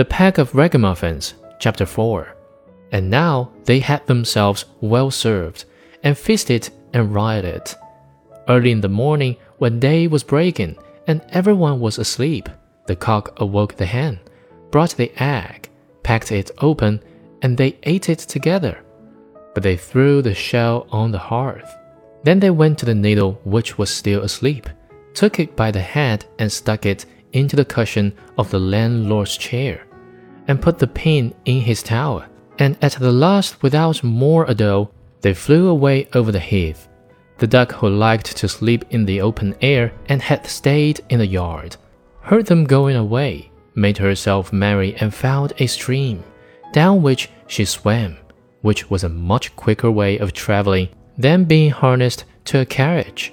The Pack of Ragamuffins, Chapter 4. And now they had themselves well served, and feasted and rioted. Early in the morning, when day was breaking, and everyone was asleep, the cock awoke the hen, brought the egg, packed it open, and they ate it together. But they threw the shell on the hearth. Then they went to the needle, which was still asleep, took it by the head, and stuck it into the cushion of the landlord's chair and put the pin in his tower, and at the last, without more ado, they flew away over the heath. The duck who liked to sleep in the open air and had stayed in the yard, heard them going away, made herself merry and found a stream, down which she swam, which was a much quicker way of traveling than being harnessed to a carriage.